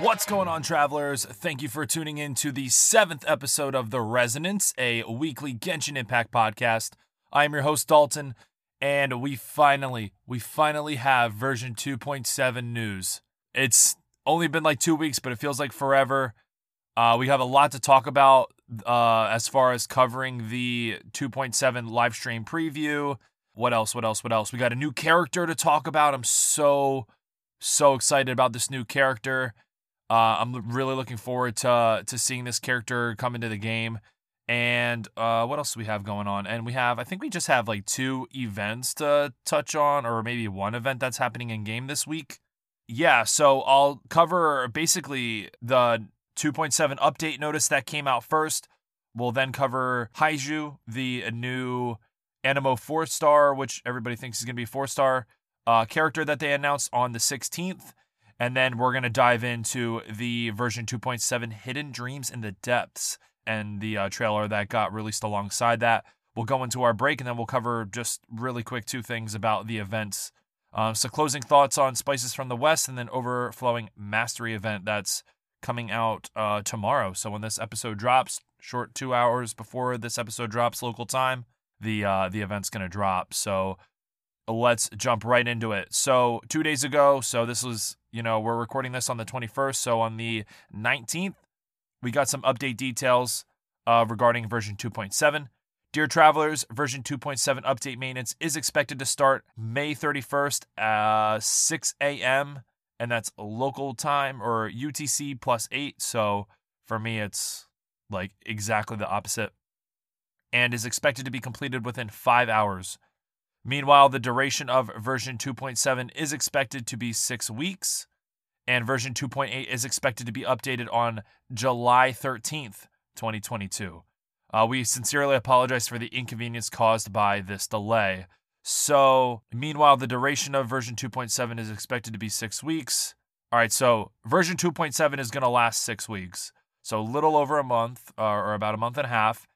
What's going on, travelers? Thank you for tuning in to the seventh episode of The Resonance, a weekly Genshin Impact podcast. I am your host, Dalton, and we finally, we finally have version 2.7 news. It's only been like two weeks, but it feels like forever. Uh, we have a lot to talk about uh, as far as covering the 2.7 live stream preview. What else? What else? What else? We got a new character to talk about. I'm so, so excited about this new character. Uh, I'm really looking forward to to seeing this character come into the game. And uh, what else do we have going on? And we have, I think we just have like two events to touch on, or maybe one event that's happening in game this week. Yeah, so I'll cover basically the 2.7 update notice that came out first. We'll then cover Heizou, the new Anemo 4 star, which everybody thinks is going to be 4 star uh, character that they announced on the 16th. And then we're going to dive into the version 2.7 Hidden Dreams in the Depths and the uh, trailer that got released alongside that. We'll go into our break and then we'll cover just really quick two things about the events. Uh, so, closing thoughts on Spices from the West and then overflowing Mastery event that's coming out uh, tomorrow. So, when this episode drops, short two hours before this episode drops local time, the uh, the event's going to drop. So, let's jump right into it. So, two days ago, so this was you know, we're recording this on the 21st. So on the 19th, we got some update details uh, regarding version 2.7. Dear travelers, version 2.7 update maintenance is expected to start May 31st, uh, 6 a.m. And that's local time or UTC plus 8. So for me, it's like exactly the opposite. And is expected to be completed within five hours. Meanwhile, the duration of version 2.7 is expected to be six weeks, and version 2.8 is expected to be updated on July 13th, 2022. Uh, we sincerely apologize for the inconvenience caused by this delay. So, meanwhile, the duration of version 2.7 is expected to be six weeks. All right, so version 2.7 is going to last six weeks. So, a little over a month, uh, or about a month and a half.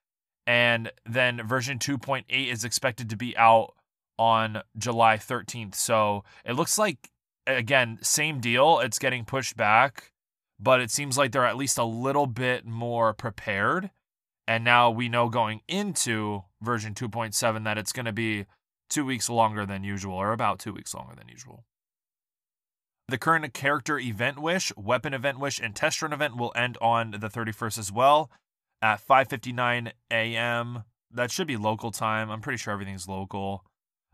And then version 2.8 is expected to be out on July 13th. So it looks like, again, same deal. It's getting pushed back, but it seems like they're at least a little bit more prepared. And now we know going into version 2.7 that it's going to be two weeks longer than usual, or about two weeks longer than usual. The current character event wish, weapon event wish, and test run event will end on the 31st as well at 5:59 a.m. That should be local time. I'm pretty sure everything's local.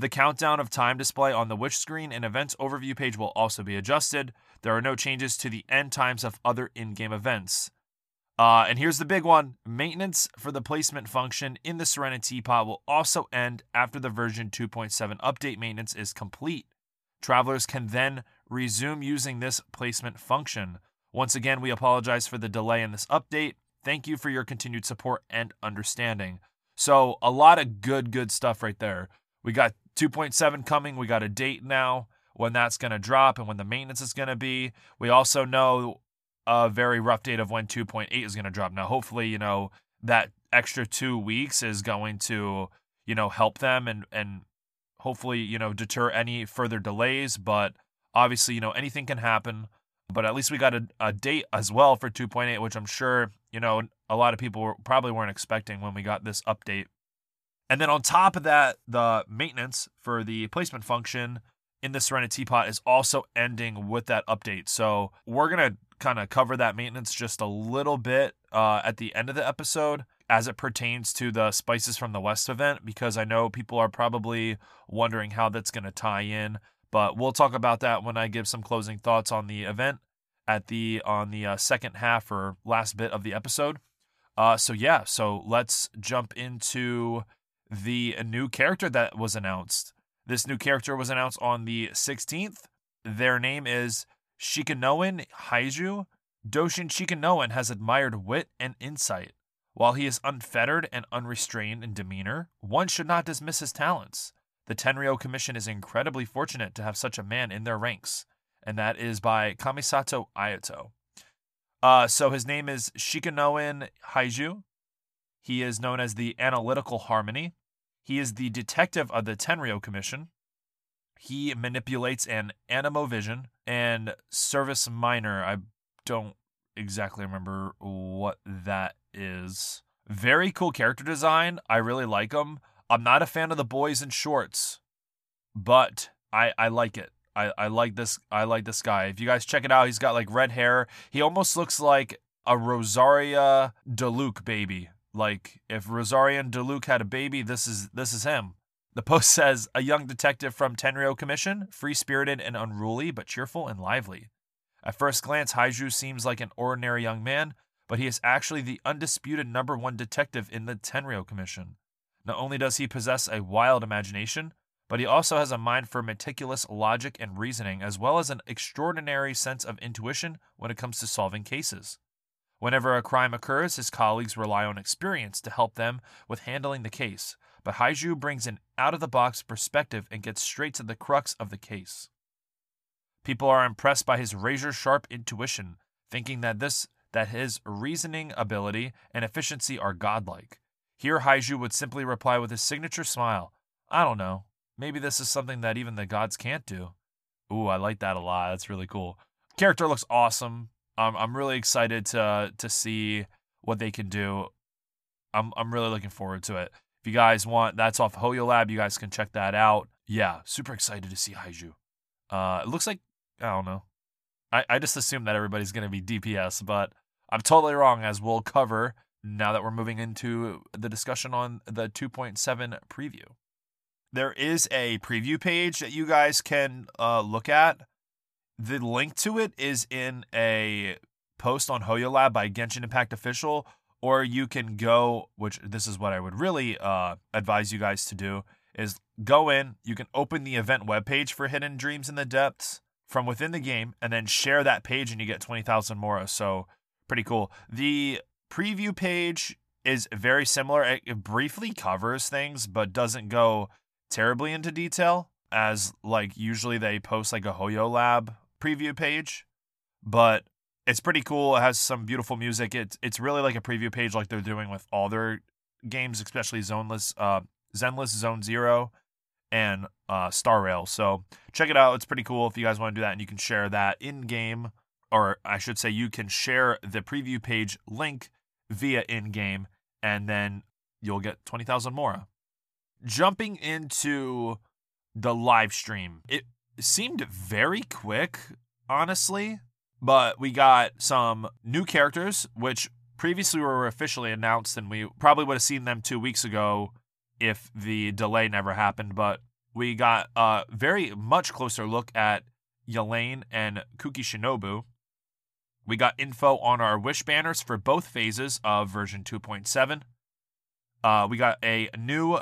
The countdown of time display on the wish screen and events overview page will also be adjusted. There are no changes to the end times of other in game events. Uh, and here's the big one maintenance for the placement function in the Serenity Teapot will also end after the version 2.7 update maintenance is complete. Travelers can then resume using this placement function. Once again, we apologize for the delay in this update. Thank you for your continued support and understanding. So, a lot of good, good stuff right there. We got 2.7 coming. We got a date now when that's going to drop and when the maintenance is going to be. We also know a very rough date of when 2.8 is going to drop. Now, hopefully, you know, that extra two weeks is going to, you know, help them and, and hopefully, you know, deter any further delays. But obviously, you know, anything can happen. But at least we got a, a date as well for 2.8, which I'm sure, you know, a lot of people probably weren't expecting when we got this update and then on top of that, the maintenance for the placement function in the Serena Teapot is also ending with that update. So we're going to kind of cover that maintenance just a little bit uh, at the end of the episode as it pertains to the Spices from the West event, because I know people are probably wondering how that's going to tie in. But we'll talk about that when I give some closing thoughts on the event at the on the uh, second half or last bit of the episode. Uh, so yeah, so let's jump into the new character that was announced. This new character was announced on the 16th. Their name is Shikanoin Heizou. Doshin Shikanoin has admired wit and insight. While he is unfettered and unrestrained in demeanor, one should not dismiss his talents. The Tenryo Commission is incredibly fortunate to have such a man in their ranks, and that is by Kamisato Ayato. Uh, so his name is Shikanoin Heizou. He is known as the Analytical Harmony. He is the detective of the Tenryo Commission. He manipulates an Anemo vision and service minor. I don't exactly remember what that is. Very cool character design. I really like him. I'm not a fan of the boys in shorts, but I I like it. I, I like this I like this guy. If you guys check it out, he's got like red hair. He almost looks like a Rosaria Diluc baby. Like if Rosarian Diluc had a baby, this is this is him. The post says a young detective from Tenryo Commission, free spirited and unruly, but cheerful and lively. At first glance, Heizou seems like an ordinary young man, but he is actually the undisputed number one detective in the Tenryo Commission. Not only does he possess a wild imagination, but he also has a mind for meticulous logic and reasoning, as well as an extraordinary sense of intuition when it comes to solving cases. Whenever a crime occurs, his colleagues rely on experience to help them with handling the case, but Heizou brings an out of the box perspective and gets straight to the crux of the case. People are impressed by his razor sharp intuition, thinking that this that his reasoning ability and efficiency are godlike. Here Heizou would simply reply with his signature smile, I don't know. Maybe this is something that even the gods can't do. Ooh, I like that a lot. That's really cool. Character looks awesome. Um, I'm really excited to to see what they can do. I'm I'm really looking forward to it. If you guys want, that's off HoYoLAB. You guys can check that out. Yeah, super excited to see Heizou. Uh, it looks like I don't know. I, I just assume that everybody's to be DPS, but I'm totally wrong, as we'll cover now that we're moving into the discussion on the 2.7 preview. There is a preview page that you guys can uh, look at. The link to it is in a post on HoYoLAB by Genshin Impact Official, or you can go, which this is what I would really uh, advise you guys to do, is go in. You can open the event webpage for Hidden Dreams in the Depths from within the game, and then share that page, and you get 20,000 Mora. So pretty cool. The preview page is very similar. It briefly covers things, but doesn't go terribly into detail as like usually they post like a HoYoLAB preview page. But it's pretty cool. It has some beautiful music. It's it's really like a preview page like they're doing with all their games, especially Zoneless, uh, Zenless Zone Zero, and uh, Star Rail. So check it out. It's pretty cool if you guys want to do that, and you can share that in game or I should say, you can share the preview page link via in game, and then you'll get 20,000 Mora. Jumping into the live stream, it seemed very quick, honestly, but we got some new characters, which previously were officially announced, and we probably would have seen them two weeks ago if the delay never happened. But we got a very much closer look at Yelane and Kuki Shinobu, we got info on our wish banners for both phases of version 2.7. Uh, we got a new,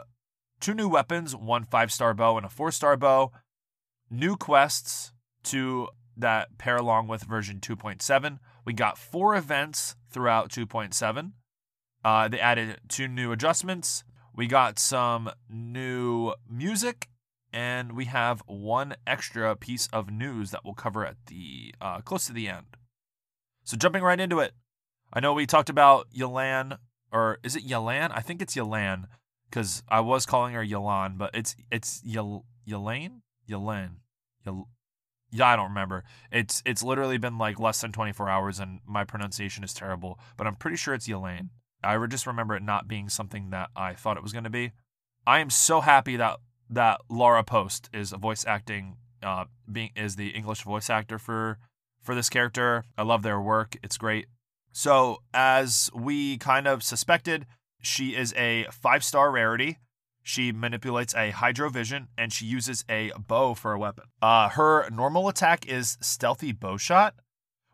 two new weapons, one five star bow and a four star bow. New quests to that pair along with version 2.7. We got four events throughout 2.7. Uh, they added two new adjustments. We got some new music, and we have one extra piece of news that we'll cover at the uh, close to the end. So jumping right into it, I know we talked about Yelan, or is it Yelan? I think it's Yelan, because I was calling her Yelan, but it's it's Yel Yelane, Yelan, Yel. Yeah, I don't remember. It's it's literally been like less than 24 hours, and my pronunciation is terrible. But I'm pretty sure it's Yelane. I just remember it not being something that I thought it was going to be. I am so happy that that Laura Post is a voice acting uh, being is the English voice actor for for this character. I love their work. It's great. So, as we kind of suspected, she is a five star rarity. She manipulates a hydrovision and she uses a bow for a weapon. Uh, her normal attack is stealthy bow shot,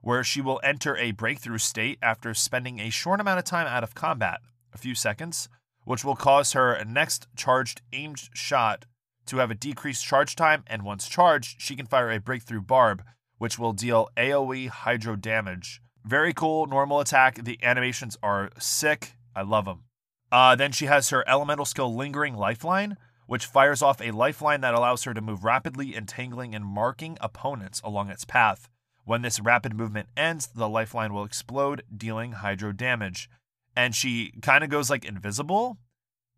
where she will enter a breakthrough state after spending a short amount of time out of combat, a few seconds, which will cause her next charged aimed shot to have a decreased charge time. And once charged, she can fire a breakthrough barb, which will deal AoE hydro damage. Very cool normal attack. The animations are sick. I love them. Uh, then she has her elemental skill Lingering Lifeline, which fires off a lifeline that allows her to move rapidly, entangling and marking opponents along its path. When this rapid movement ends, the lifeline will explode, dealing hydro damage. And she kind of goes like invisible.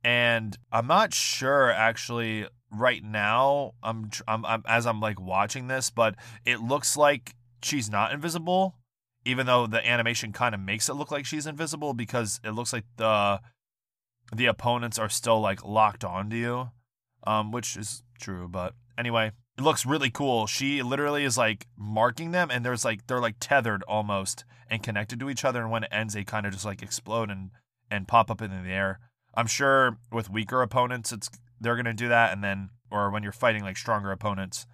And I'm not sure actually right now. I'm, I'm, I'm as I'm like watching this, but it looks like she's not invisible, even though the animation kind of makes it look like she's invisible because it looks like the the opponents are still like locked onto you, um, which is true. But anyway, it looks really cool. She literally is like marking them, and there's like they're like tethered almost and connected to each other. And when it ends, they kind of just like explode and and pop up in the air. I'm sure with weaker opponents, it's they're gonna do that, and then or when you're fighting like stronger opponents,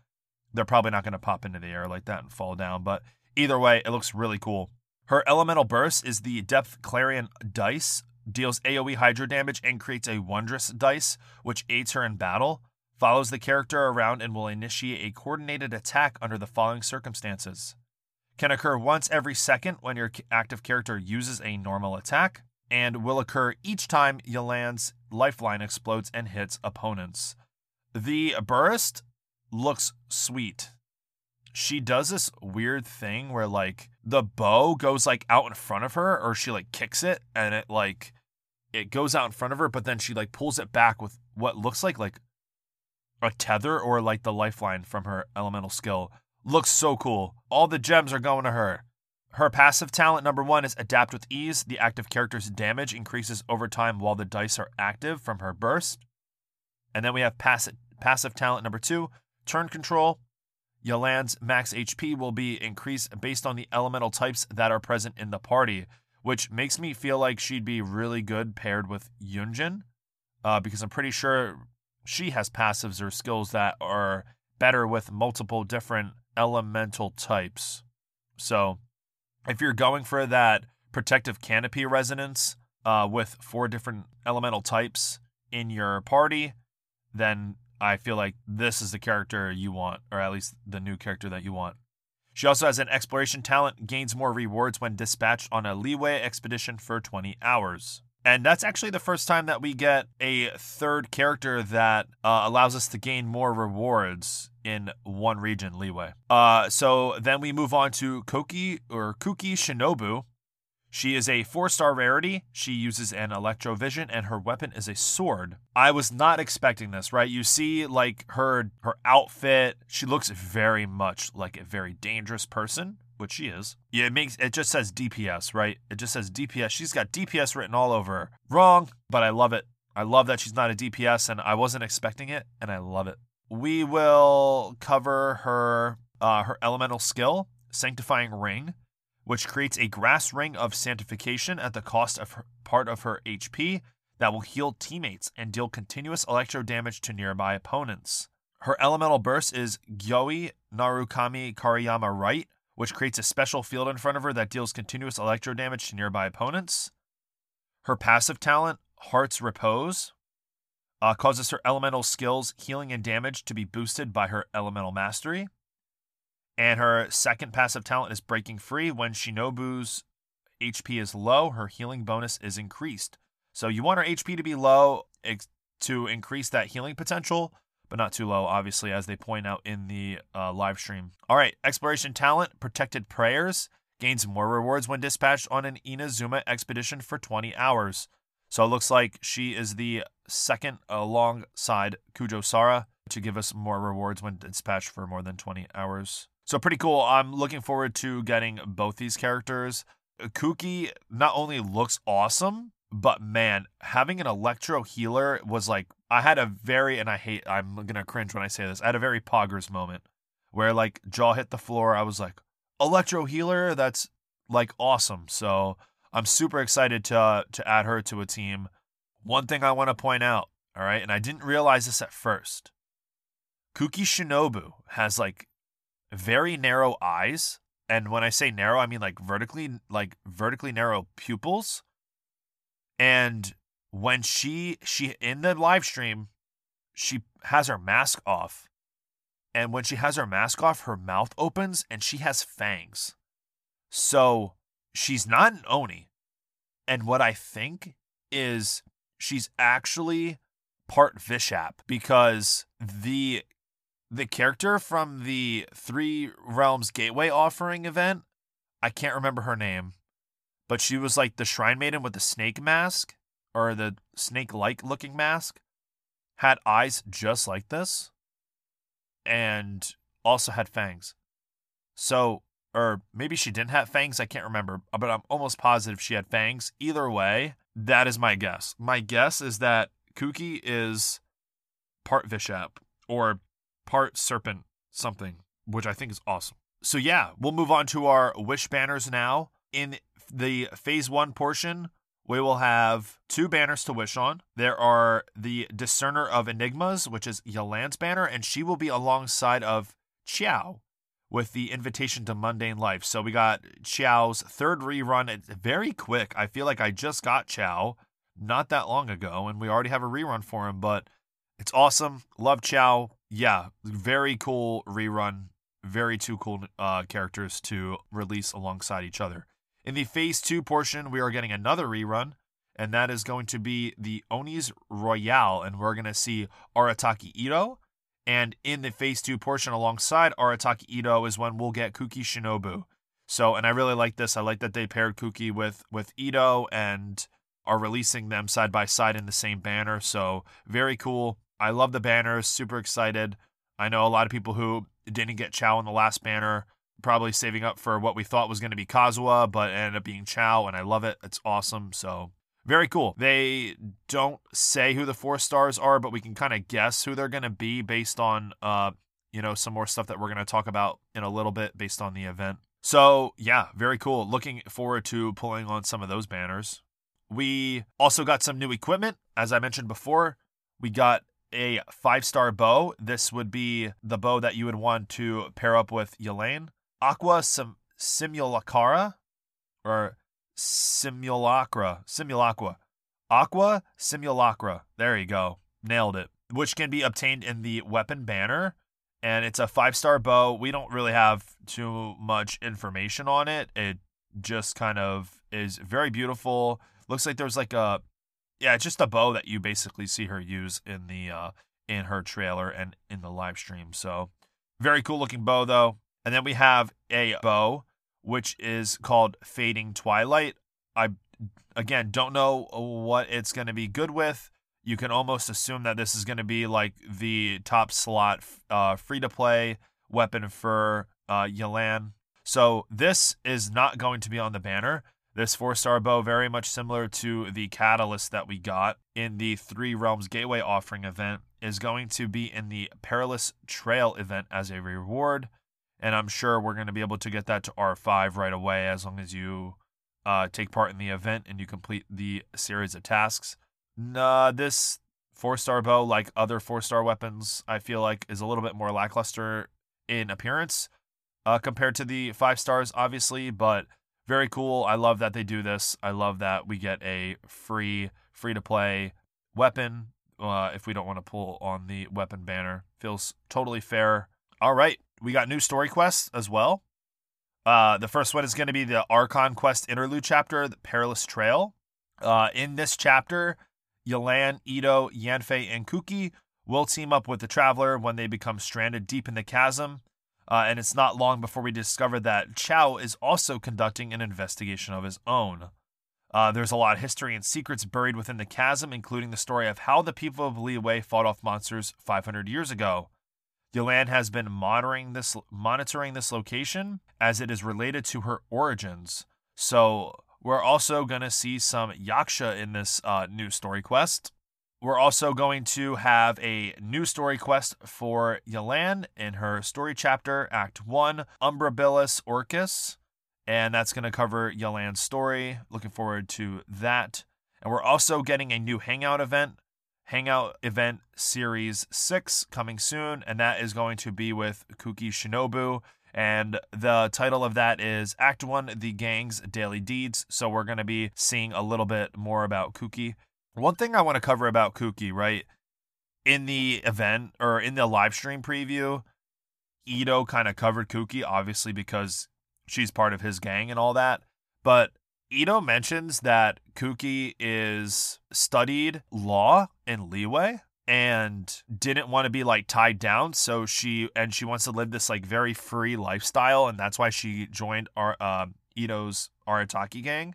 they're probably not gonna pop into the air like that and fall down. But either way, it looks really cool. Her elemental burst is the Depth Clarion dice deals AoE Hydro damage and creates a Wondrous dice, which aids her in battle, follows the character around, and will initiate a coordinated attack under the following circumstances. Can occur once every second when your active character uses a normal attack, and will occur each time Yelan's lifeline explodes and hits opponents. The burst looks sweet. She does this weird thing where like the bow goes like out in front of her or she like kicks it and it like it goes out in front of her but then she like pulls it back with what looks like like a tether or like the lifeline from her elemental skill. Looks so cool. All the gems are going to her. Her passive talent number one is adapt with ease. The active character's damage increases over time while the dice are active from her burst. And then we have passive passive talent number two turn control Yelan's max HP will be increased based on the elemental types that are present in the party, which makes me feel like she'd be really good paired with Yunjin, uh, because I'm pretty sure she has passives or skills that are better with multiple different elemental types. So, if you're going for that protective canopy resonance uh, with four different elemental types in your party, then I feel like this is the character you want, or at least the new character that you want. She also has an exploration talent, gains more rewards when dispatched on a Liyue expedition for 20 hours. And that's actually the first time that we get a third character that uh, allows us to gain more rewards in one region, Liyue. Uh, so then we move on to Koki or Kuki Shinobu, she is a four star rarity. She uses an electrovision and her weapon is a sword. I was not expecting this, right? You see like her her outfit, she looks very much like a very dangerous person, which she is. Yeah, it makes it just says DPS, right? It just says DPS. She's got DPS written all over her. Wrong, but I love it. I love that she's not a DPS and I wasn't expecting it and I love it. We will cover her uh, her elemental skill, sanctifying ring which creates a grass ring of sanctification at the cost of her, part of her HP that will heal teammates and deal continuous electro damage to nearby opponents. Her elemental burst is Gyoei Narukami Kariyama Rite, which creates a special field in front of her that deals continuous electro damage to nearby opponents. Her passive talent, Heart's Repose, uh, causes her elemental skills, healing and damage, to be boosted by her elemental mastery. And her second passive talent is Breaking Free. When Shinobu's HP is low, her healing bonus is increased. So you want her HP to be low to increase that healing potential, but not too low, obviously, as they point out in the uh, live stream. All right, Exploration Talent, Protracted Prayers, gains more rewards when dispatched on an Inazuma expedition for 20 hours. So it looks like she is the second alongside Kujo Sara to give us more rewards when dispatched for more than 20 hours. So pretty cool. I'm looking forward to getting both these characters. Uh, Kuki not only looks awesome, but man, having an electro healer was like I had a very and I hate I'm gonna cringe when I say this. I had a very poggers moment where like jaw hit the floor. I was like, Electro Healer, that's like awesome. So I'm super excited to uh, to add her to a team. One thing I want to point out, all right, and I didn't realize this at first. Kuki Shinobu has like very narrow eyes, and when I say narrow, I mean like vertically like vertically narrow pupils. And when she she in the live stream, she has her mask off. And when she has her mask off, her mouth opens and she has fangs. So she's not an Oni. And what I think is she's actually part Vishap because the the character from the Three Realms Gateway offering event, I can't remember her name, but she was like the shrine maiden with the snake mask or the snake like looking mask, had eyes just like this, and also had fangs. So, or maybe she didn't have fangs, I can't remember, but I'm almost positive she had fangs. Either way, that is my guess. My guess is that Kuki is part Vishap or part serpent something, which I think is awesome. So yeah, we'll move on to our wish banners now. In the phase one portion, we will have two banners to wish on. There are the Discerner of Enigmas, which is Yelan's banner, and she will be alongside of Xiao with the invitation to mundane life. So we got Xiao's third rerun. It's very quick. I feel like I just got Xiao not that long ago, and we already have a rerun for him, but it's awesome. Love Xiao yeah, very cool rerun. Very two cool uh, characters to release alongside each other. In the phase two portion, we are getting another rerun, and that is going to be the Onis Royale, and we're going to see Arataki Itto. And in the phase two portion, alongside Arataki Itto, is when we'll get Kuki Shinobu. So, and I really like this. I like that they paired Kuki with with Itto and are releasing them side by side in the same banner. So, very cool. I love the banners, super excited. I know a lot of people who didn't get Xiao in the last banner, probably saving up for what we thought was going to be Kazuha, but ended up being Xiao, and I love it. It's awesome. So very cool. They don't say who the four stars are, but we can kind of guess who they're going to be based on, uh, you know, some more stuff that we're going to talk about in a little bit based on the event. So yeah, very cool. Looking forward to pulling on some of those banners. We also got some new equipment, as I mentioned before. We got a five star bow, this would be the bow that you would want to pair up with Yelan. Aqua Sim- Simulacra or Simulacra. Simulacra. Aqua Simulacra. There you go. Nailed it. Which can be obtained in the weapon banner. And it's a five star bow. We don't really have too much information on it. It just kind of is very beautiful. Looks like there's like a yeah, it's just a bow that you basically see her use in the uh in her trailer and in the live stream. So very cool looking bow though. And then we have a bow which is called Fading Twilight. I again don't know what it's going to be good with. You can almost assume that this is going to be like the top slot uh, free to play weapon for uh, Yelan. So this is not going to be on the banner. This four star bow, very much similar to the catalyst that we got in the Three Realms Gateway offering event, is going to be in the Perilous Trail event as a reward. And I'm sure we're going to be able to get that to R5 right away as long as you uh, take part in the event and you complete the series of tasks. Nah, this four star bow, like other four star weapons, I feel like is a little bit more lackluster in appearance uh, compared to the five stars, obviously, but very cool. I love that they do this. I love that we get a free, free to play weapon uh, if we don't want to pull on the weapon banner. Feels totally fair. All right, we got new story quests as well. Uh, the first one is going to be the Archon Quest interlude chapter, the Perilous Trail. Uh, in this chapter, Yelan, Itto, Yanfei, and Kuki will team up with the Traveler when they become stranded deep in the chasm. Uh, and it's not long before we discover that Xiao is also conducting an investigation of his own. Uh, there's a lot of history and secrets buried within the chasm, including the story of how the people of Liyue fought off monsters 500 years ago. Yelan has been monitoring this, monitoring this location as it is related to her origins. So we're also going to see some Yaksha in this uh, new story quest. We're also going to have a new story quest for Yelan in her story chapter, Act 1, Umbrabilis Orcus. And that's going to cover Yelan's story. Looking forward to that. And we're also getting a new Hangout event, Hangout Event Series 6 coming soon. And that is going to be with Kuki Shinobu. And the title of that is Act 1 The Gang's Daily Deeds. So we're going to be seeing a little bit more about Kuki. One thing I want to cover about Kuki, right? In the event or in the live stream preview, Itto kind of covered Kuki, obviously because she's part of his gang and all that. But Itto mentions that Kuki is studied law in Liyue and didn't want to be like tied down so she and she wants to live this like very free lifestyle and that's why she joined our uh, Itto's Arataki gang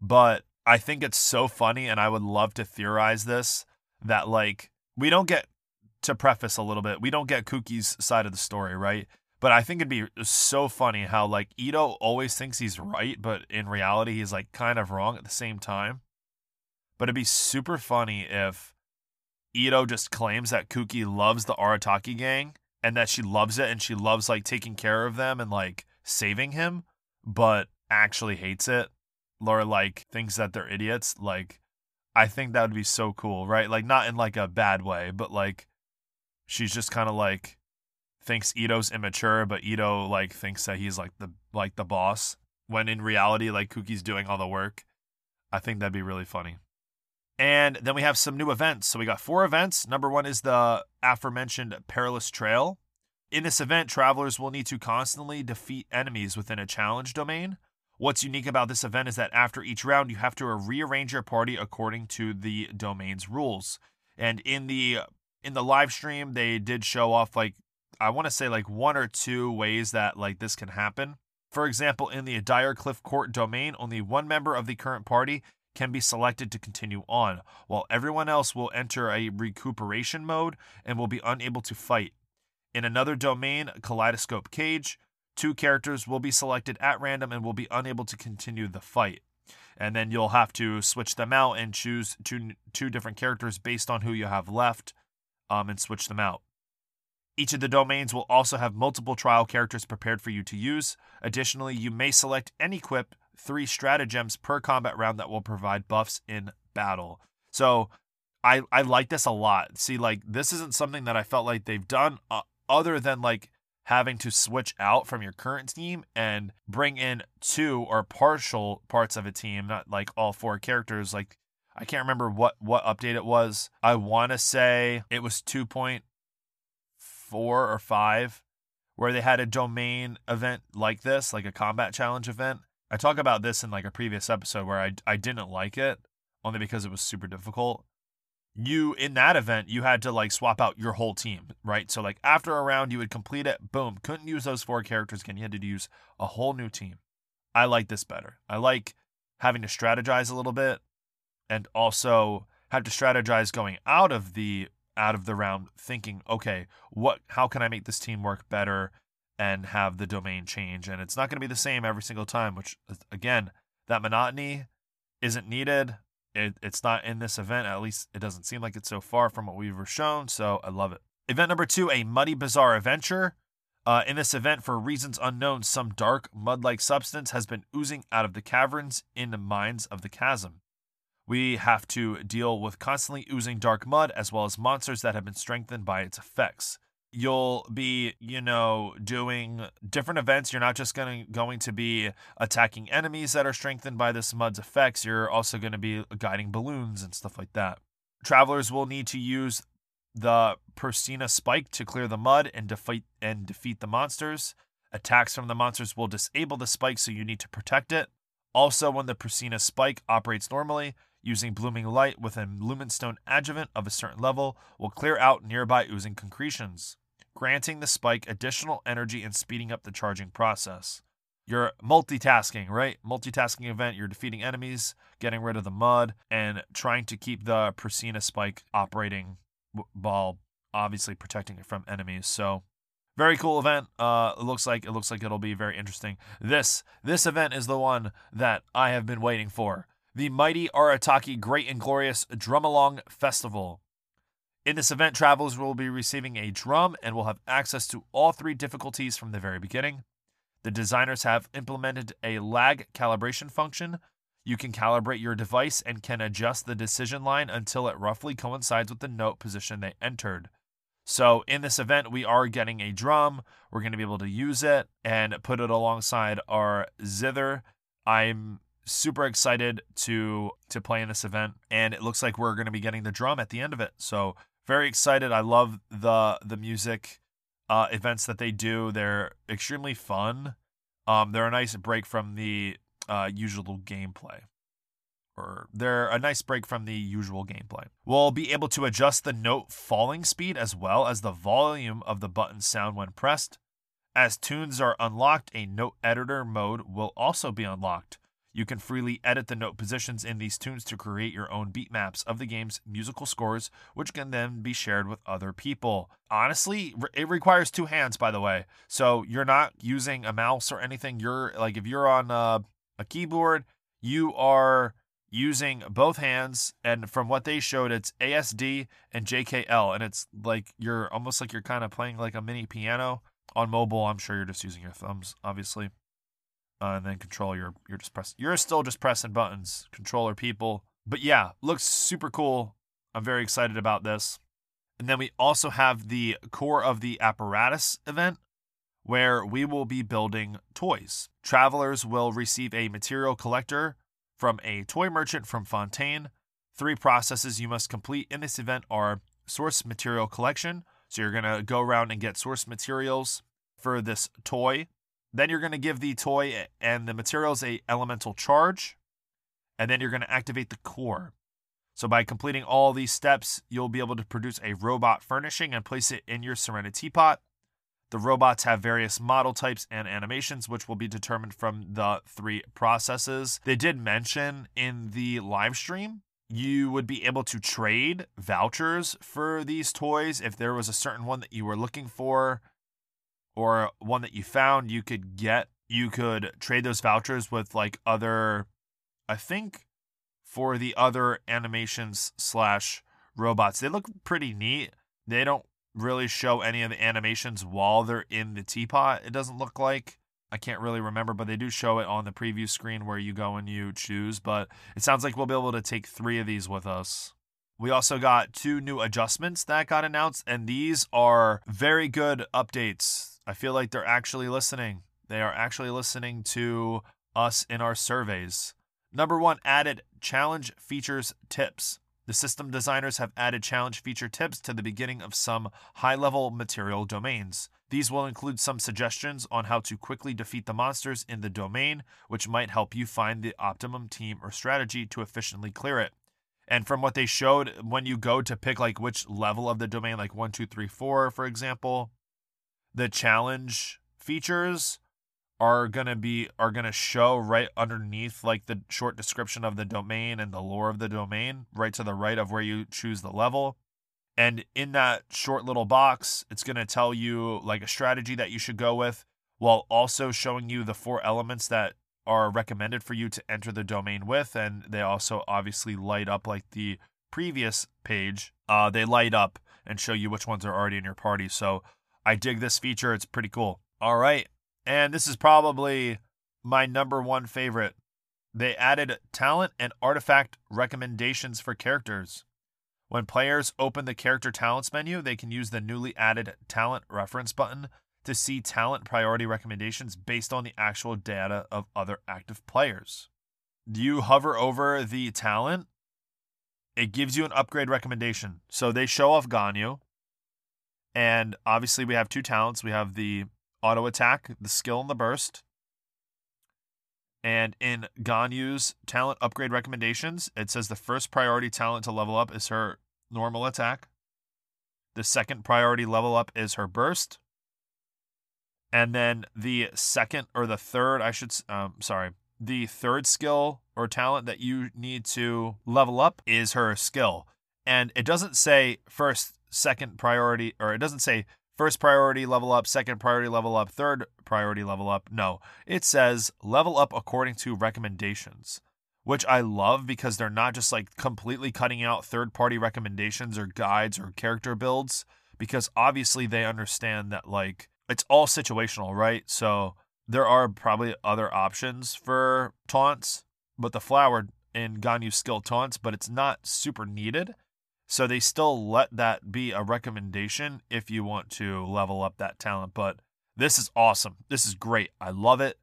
but I think it's so funny, and I would love to theorize this that like we don't get to preface a little bit, we don't get Kuki's side of the story, right? But I think it'd be so funny how like Itto always thinks he's right, but in reality he's like kind of wrong at the same time. But it'd be super funny if Itto just claims that Kuki loves the Arataki gang and that she loves it and she loves like taking care of them and like saving him, but actually hates it or like thinks that they're idiots, like I think that would be so cool, right? Like not in like a bad way, but like she's just kind of like thinks Itto's immature, but Itto like thinks that he's like the like the boss when in reality like Kuki's doing all the work. I think that'd be really funny. And then we have some new events. So we got four events. Number one is the aforementioned Perilous Trail. In this event, travelers will need to constantly defeat enemies within a challenge domain. What's unique about this event is that after each round, you have to rearrange your party according to the domain's rules. And in the in the live stream, they did show off like I want to say like one or two ways that like this can happen. For example, in the Dire Cliff Court domain, only one member of the current party can be selected to continue on, while everyone else will enter a recuperation mode and will be unable to fight. In another domain, Kaleidoscope Cage, Two characters will be selected at random and will be unable to continue the fight. And then you'll have to switch them out and choose two two different characters based on who you have left um, and switch them out. Each of the domains will also have multiple trial characters prepared for you to use. Additionally, you may select and equip three stratagems per combat round that will provide buffs in battle. So I I like this a lot. See, like this isn't something that I felt like they've done uh, other than like having to switch out from your current team and bring in two or partial parts of a team, not like all four characters. Like I can't remember what what update it was. I want to say it was 2.4 or 5 where they had a domain event like this, like a combat challenge event. I talk about this in like a previous episode where I I didn't like it only because it was super difficult you in that event you had to like swap out your whole team right? So like after a round you would complete it. Boom. Couldn't use those four characters again. You had to use a whole new team. I like this better. I like having to strategize a little bit and also have to strategize going out of the out of the round thinking okay what how can i make this team work better and have the domain change? And it's not going to be the same every single time which again that monotony isn't needed it, it's not in this event. At least it doesn't seem like it's so far from what we were shown. So I love it. Event number two, a muddy bizarre adventure. Uh, in this event, for reasons unknown, some dark mud like substance has been oozing out of the caverns in the mines of the chasm. We have to deal with constantly oozing dark mud as well as monsters that have been strengthened by its effects you'll be you know doing different events. You're not just going to going to be attacking enemies that are strengthened by this mud's effects. You're also going to be guiding balloons and stuff like that. Travelers will need to use the Proscena spike to clear the mud and defeat and defeat the monsters. Attacks from the monsters will disable the spike so you need to protect it. Also when the Proscena spike operates normally using blooming light with a lumenstone adjuvant of a certain level will clear out nearby oozing concretions granting the spike additional energy and speeding up the charging process. You're multitasking, right? Multitasking event, you're defeating enemies, getting rid of the mud, and trying to keep the Proscena spike operating while obviously protecting it from enemies. So very cool event. Uh, it looks like it looks like it'll be very interesting. This this event is the one that I have been waiting for the Mighty Arataki Great and Glorious Drum Along Festival. In this event, travelers will be receiving a drum and will have access to all three difficulties from the very beginning. The designers have implemented a lag calibration function. You can calibrate your device and can adjust the decision line until it roughly coincides with the note position they entered. So, in this event, we are getting a drum. We're going to be able to use it and put it alongside our zither. I'm super excited to to play in this event and it looks like we're going to be getting the drum at the end of it. So, very excited. I love the the music uh, events that they do. They're extremely fun. Um, they're a nice break from the uh, usual gameplay, or they're a nice break from the usual gameplay. We'll be able to adjust the note falling speed as well as the volume of the button sound when pressed. As tunes are unlocked, a note editor mode will also be unlocked. You can freely edit the note positions in these tunes to create your own beat maps of the game's musical scores, which can then be shared with other people. Honestly, it requires two hands, by the way. So you're not using a mouse or anything. You're like, if you're on a, a keyboard, you are using both hands. And from what they showed, it's ASD and JKL. And it's like you're almost like you're kind of playing like a mini piano. On mobile, I'm sure you're just using your thumbs, obviously uh, and then control you're you're just press you're still just pressing buttons controller people. But yeah looks super cool. I'm very excited about this. And then we also have the core of the apparatus event where we will be building toys. Travelers will receive a material collector from a toy merchant from fontaine. Three processes you must complete in this event are source material collection. So you're going to go around and get source materials for this toy then you're going to give the toy and the materials a elemental charge, and then you're going to activate the core. So by completing all these steps, you'll be able to produce a robot furnishing and place it in your Serenitea Pot. The robots have various model types and animations, which will be determined from the three processes. They did mention in the live stream you would be able to trade vouchers for these toys if there was a certain one that you were looking for or one that you found you could get you could trade those vouchers with like other i think for the other animations slash robots. They look pretty neat. They don't really show any of the animations while they're in the teapot it doesn't look like. I can't really remember but they do show it on the preview screen where you go and you choose but it sounds like we'll be able to take three of these with us. We also got two new adjustments that got announced, and these are very good updates I feel like they're actually listening. They are actually listening to us in our surveys. Number one, added challenge features tips. The system designers have added challenge feature tips to the beginning of some high level material domains. These will include some suggestions on how to quickly defeat the monsters in the domain, which might help you find the optimum team or strategy to efficiently clear it. And from what they showed, when you go to pick like which level of the domain, like one, two, three, four, for example, the challenge features are going to be are going to show right underneath like the short description of the domain and the lore of the domain right to the right of where you choose the level. And in that short little box it's going to tell you like a strategy that you should go with while also showing you the four elements that are recommended for you to enter the domain with. And they also obviously light up like the previous page. Uh, they light up and show you which ones are already in your party. So I dig this feature. It's pretty cool. All right. And this is probably my number one favorite. They added talent and artifact recommendations for characters. When players open the character talents menu, they can use the newly added talent reference button to see talent priority recommendations based on the actual data of other active players. Do you hover over the talent? It gives you an upgrade recommendation. So they show off Ganyu, and obviously, we have two talents. We have the auto attack, the skill, and the burst. And in Ganyu's talent upgrade recommendations, it says the first priority talent to level up is her normal attack. The second priority level up is her burst. And then the second or the third, I should, um, sorry, the third skill or talent that you need to level up is her skill. And it doesn't say first second priority, or it doesn't say first priority level up, second priority level up, third priority level up. No, it says level up according to recommendations. which I love because they're not just like completely cutting out third party recommendations or guides or character builds, because obviously they understand that like it's all situational, right? So there are probably other options for taunts, but the flower in Ganyu skill taunts, but it's not super needed. So they still let that be a recommendation if you want to level up that talent. But this is awesome. This is great. I love it.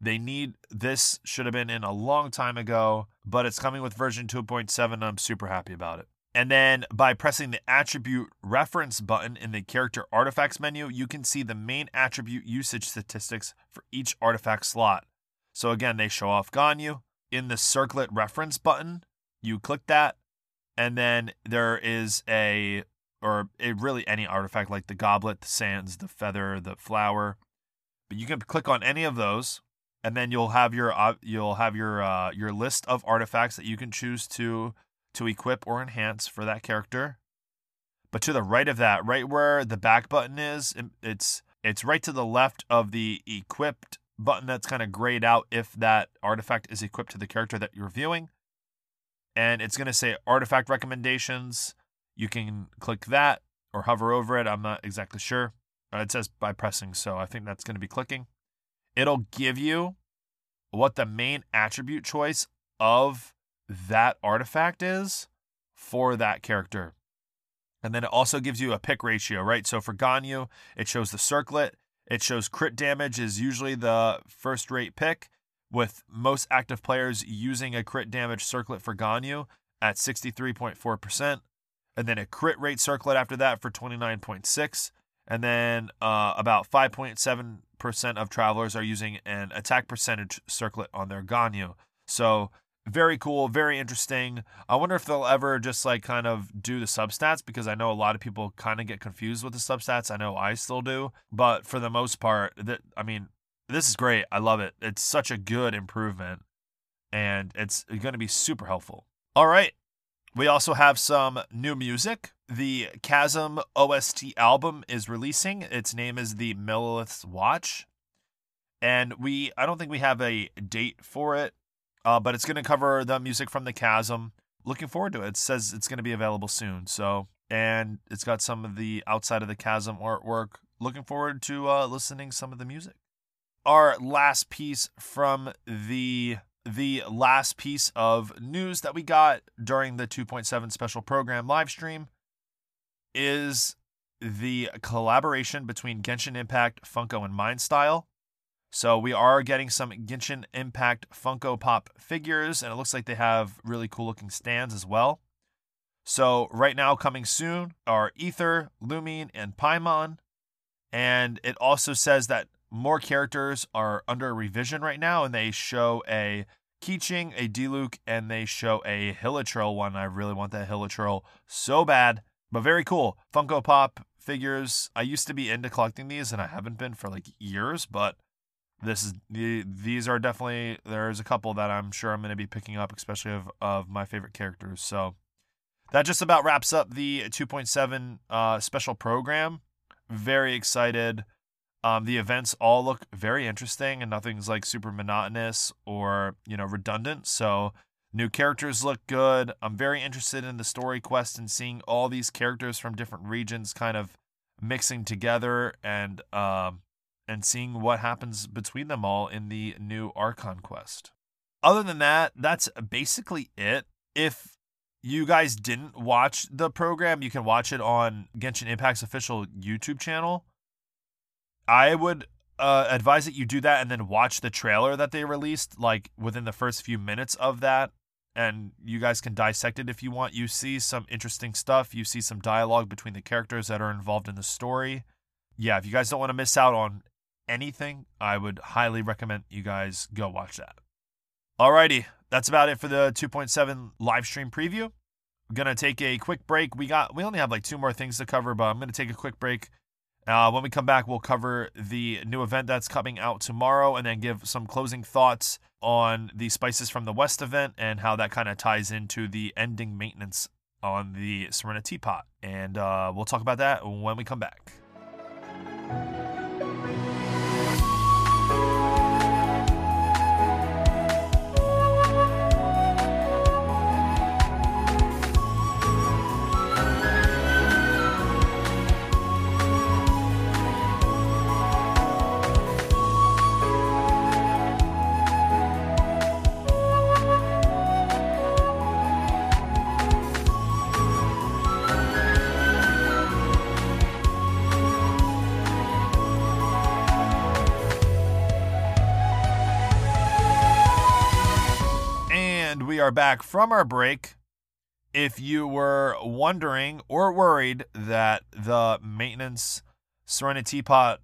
They need this should have been in a long time ago, but it's coming with version 2.7. I'm super happy about it. And then by pressing the attribute reference button in the character artifacts menu, you can see the main attribute usage statistics for each artifact slot. So again, they show off Ganyu. In the circlet reference button, you click that, and then there is a, or really any artifact like the goblet, the sands, the feather, the flower. But you can click on any of those, and then you'll have your uh, you'll have your uh, your list of artifacts that you can choose to to equip or enhance for that character. But to the right of that, right where the back button is, it's it's right to the left of the equipped button that's kind of grayed out if that artifact is equipped to the character that you're viewing. And it's going to say artifact recommendations. You can click that or hover over it. I'm not exactly sure. It says by pressing, so I think that's going to be clicking. It'll give you what the main attribute choice of that artifact is for that character. And then it also gives you a pick ratio, right? So for Ganyu, it shows the circlet. It shows crit damage is usually the first rate pick, with most active players using a crit damage circlet for Ganyu at 63.4%. And then a crit rate circlet after that for 29.6. And then uh, about 5.7% of travelers are using an attack percentage circlet on their Ganyu. So very cool, very interesting. I wonder if they'll ever just like kind of do the substats because I know a lot of people kind of get confused with the substats. I know I still do, but for the most part, that I mean, this is great. I love it. It's such a good improvement and it's going to be super helpful. All right. We also have some new music. The Chasm OST album is releasing. Its name is The Millelith's Watch. And we I don't think we have a date for it uh, but it's going to cover the music from the Chasm. Looking forward to it. It says it's going to be available soon. So, and it's got some of the outside of the Chasm artwork. Looking forward to uh, listening some of the music. Our last piece from the the last piece of news that we got during the 2.7 special program live stream is the collaboration between Genshin Impact, Funko, and Mindstyle. So we are getting some Genshin Impact Funko Pop figures, and it looks like they have really cool looking stands as well. So right now, coming soon are Aether, Lumine, and Paimon. And it also says that more characters are under revision right now, and they show a Keqing, a Diluc, and they show a Hilichurl one. I really want that Hilichurl so bad, but very cool. Funko Pop figures. I used to be into collecting these, and I haven't been for like years, but this is the these are definitely there's a couple that I'm sure I'm going to be picking up, especially of of my favorite characters. So that just about wraps up the 2.7 uh, special program. Very excited. Um, the events all look very interesting, and nothing's like super monotonous or you know redundant. So new characters look good. I'm very interested in the story quest and seeing all these characters from different regions kind of mixing together and um, and seeing what happens between them all in the new Archon quest. Other than that, that's basically it. If you guys didn't watch the program, you can watch it on Genshin Impact's official YouTube channel. I would uh, advise that you do that and then watch the trailer that they released, like within the first few minutes of that. And you guys can dissect it if you want. You see some interesting stuff. You see some dialogue between the characters that are involved in the story. Yeah, if you guys don't want to miss out on anything, I would highly recommend you guys go watch that. Alrighty, that's about it for the 2.7 live stream preview. I'm gonna take a quick break. We got we only have like two more things to cover, but I'm gonna take a quick break. Uh, when we come back, we'll cover the new event that's coming out tomorrow, and then give some closing thoughts on the Spices from the West event and how that kind of ties into the ending maintenance on the Serenitea Pot. And uh, we'll talk about that when we come back. Are back from our break. If you were wondering or worried that the maintenance Serenitea Pot,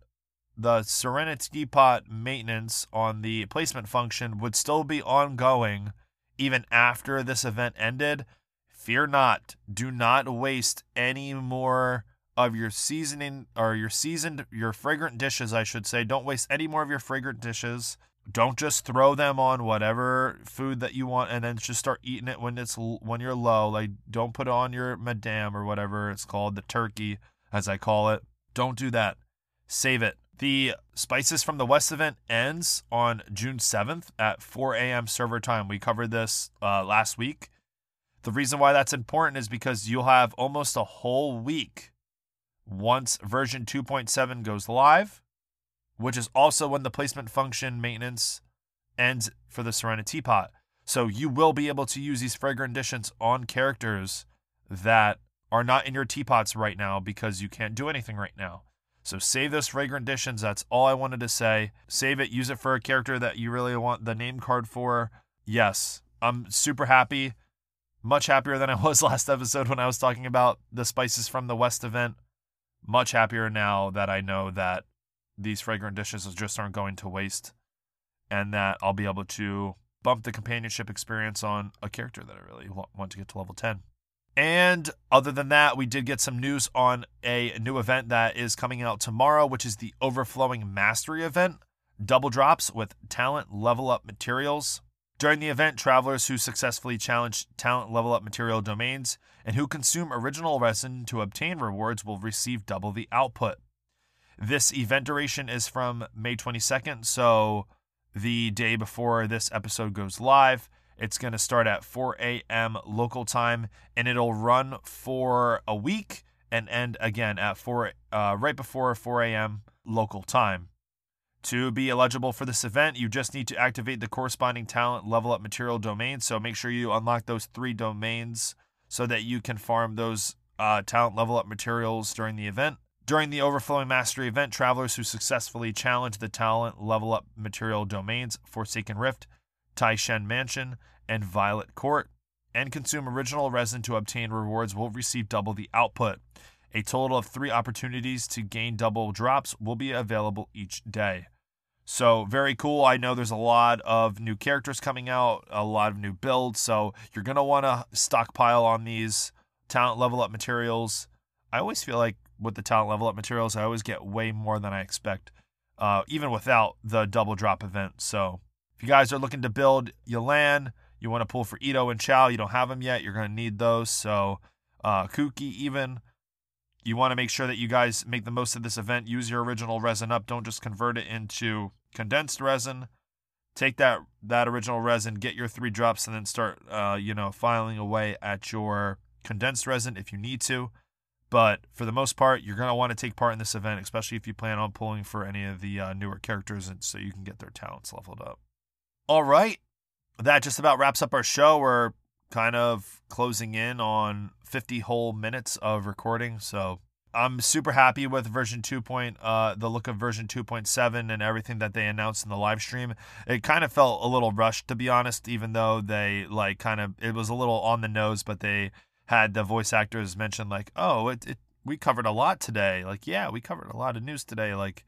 the Serenitea Pot maintenance on the placement function would still be ongoing even after this event ended, fear not. Do not waste any more of your seasoning or your seasoned your fragrant dishes, I should say. Don't waste any more of your fragrant dishes don't just throw them on whatever food that you want and then just start eating it when it's when you're low like don't put on your madame or whatever it's called the turkey as i call it. Don't do that. Save it. The spices from the west event ends on june 7th at 4 a.m server time. We covered this uh, last week. The reason why that's important is because you'll have almost a whole week once version 2.7 goes live which is also when the placement function maintenance ends for the Serenity teapot. So you will be able to use these fragrant additions on characters that are not in your teapots right now because you can't do anything right now. So save those fragrant additions. That's all I wanted to say. Save it. Use it for a character that you really want the name card for. Yes, I'm super happy. Much happier than I was last episode when I was talking about the spices from the West event. Much happier now that I know that these fragrant dishes just aren't going to waste, and that I'll be able to bump the companionship experience on a character that I really want to get to level 10. And other than that, we did get some news on a new event that is coming out tomorrow, which is the Overflowing Mastery event. Double drops with talent level up materials. During the event, travelers who successfully challenge talent level up material domains and who consume original resin to obtain rewards will receive double the output. This event duration is from May 22nd, so the day before this episode goes live. It's going to start at 4 a.m. local time and it'll run for a week and end again at 4 uh, right before 4 a.m. local time. To be eligible for this event, you just need to activate the corresponding talent level up material domain. So make sure you unlock those three domains so that you can farm those uh, talent level up materials during the event. During the Overflowing Mastery event, travelers who successfully challenge the talent level up material domains Forsaken Rift, Taishan Mansion, and Violet Court, and consume original resin to obtain rewards will receive double the output. A total of three opportunities to gain double drops will be available each day. So, very cool. I know there's a lot of new characters coming out, a lot of new builds. So, you're going to want to stockpile on these talent level up materials. I always feel like with the talent level up materials, I always get way more than I expect, uh, even without the double drop event. So if you guys are looking to build Yelan, you want to pull for Itto and Xiao. you don't have them yet, you're going to need those. So uh, Kuki, even, you want to make sure that you guys make the most of this event. Use your original resin up. Don't just convert it into condensed resin. Take that that original resin, get your three drops, and then start, uh, you know, filing away at your condensed resin if you need to. But for the most part, you're going to want to take part in this event, especially if you plan on pulling for any of the uh, newer characters and so you can get their talents leveled up. All right. That just about wraps up our show. We're kind of closing in on 50 whole minutes of recording. So I'm super happy with version 2. Point, uh, the look of version 2.7 and everything that they announced in the live stream. It kind of felt a little rushed, to be honest, even though they like kind of, it was a little on the nose, but they had the voice actors mention like, "Oh, it, it we covered a lot today." Like, yeah, we covered a lot of news today. Like,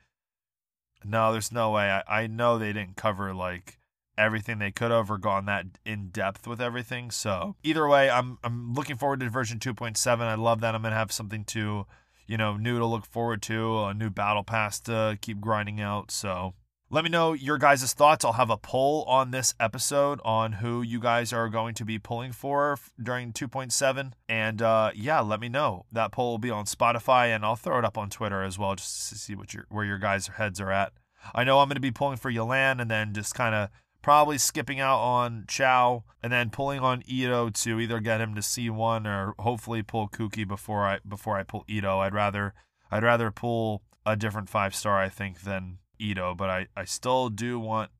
no, there's no way. I, I know they didn't cover like everything they could have or gone that in depth with everything. So either way, I'm I'm looking forward to version 2.7. I love that I'm gonna have something to, you know, new to look forward to, a new battle pass to keep grinding out. So let me know your guys' thoughts. I'll have a poll on this episode on who you guys are going to be pulling for during 2.7. And uh, yeah, let me know. That poll will be on Spotify and I'll throw it up on Twitter as well just to see what your, where your guys' heads are at. I know I'm going to be pulling for Yelan and then just kind of probably skipping out on Xiao and then pulling on Itto to either get him to C1 or hopefully pull Kuki before I before I pull Itto. I'd rather I'd rather pull a different five star I think than Itto, but I, I still do want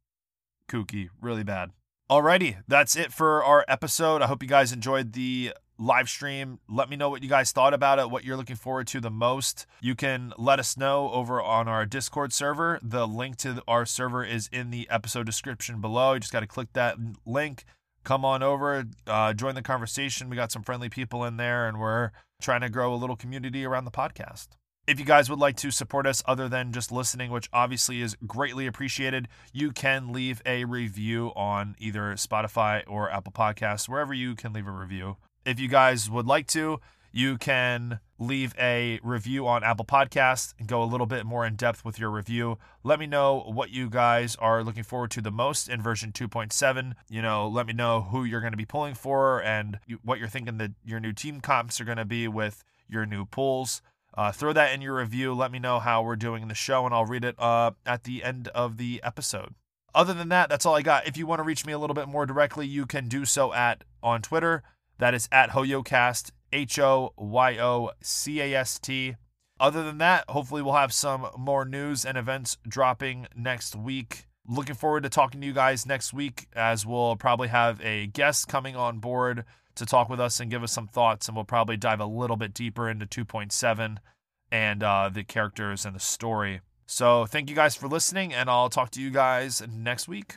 Kuki really bad. Alrighty, that's it for our episode. I hope you guys enjoyed the live stream. Let me know what you guys thought about it, what you're looking forward to the most. You can let us know over on our Discord server. The link to our server is in the episode description below. You just got to click that link, come on over, uh, join the conversation. We got some friendly people in there, and we're trying to grow a little community around the podcast. If you guys would like to support us other than just listening, which obviously is greatly appreciated, you can leave a review on either Spotify or Apple Podcasts, wherever you can leave a review. If you guys would like to, you can leave a review on Apple Podcasts and go a little bit more in depth with your review. Let me know what you guys are looking forward to the most in version 2.7. You know, let me know who you're going to be pulling for and what you're thinking that your new team comps are going to be with your new pulls. Uh, throw that in your review. Let me know how we're doing in the show, and I'll read it uh, at the end of the episode. Other than that, that's all I got. If you want to reach me a little bit more directly, you can do so at on Twitter. That is at HoYoCast, H O Y O C A S T. Other than that, hopefully we'll have some more news and events dropping next week. Looking forward to talking to you guys next week, as we'll probably have a guest coming on board to talk with us and give us some thoughts, and we'll probably dive a little bit deeper into 2.7 and uh, the characters and the story. So, thank you guys for listening, and I'll talk to you guys next week.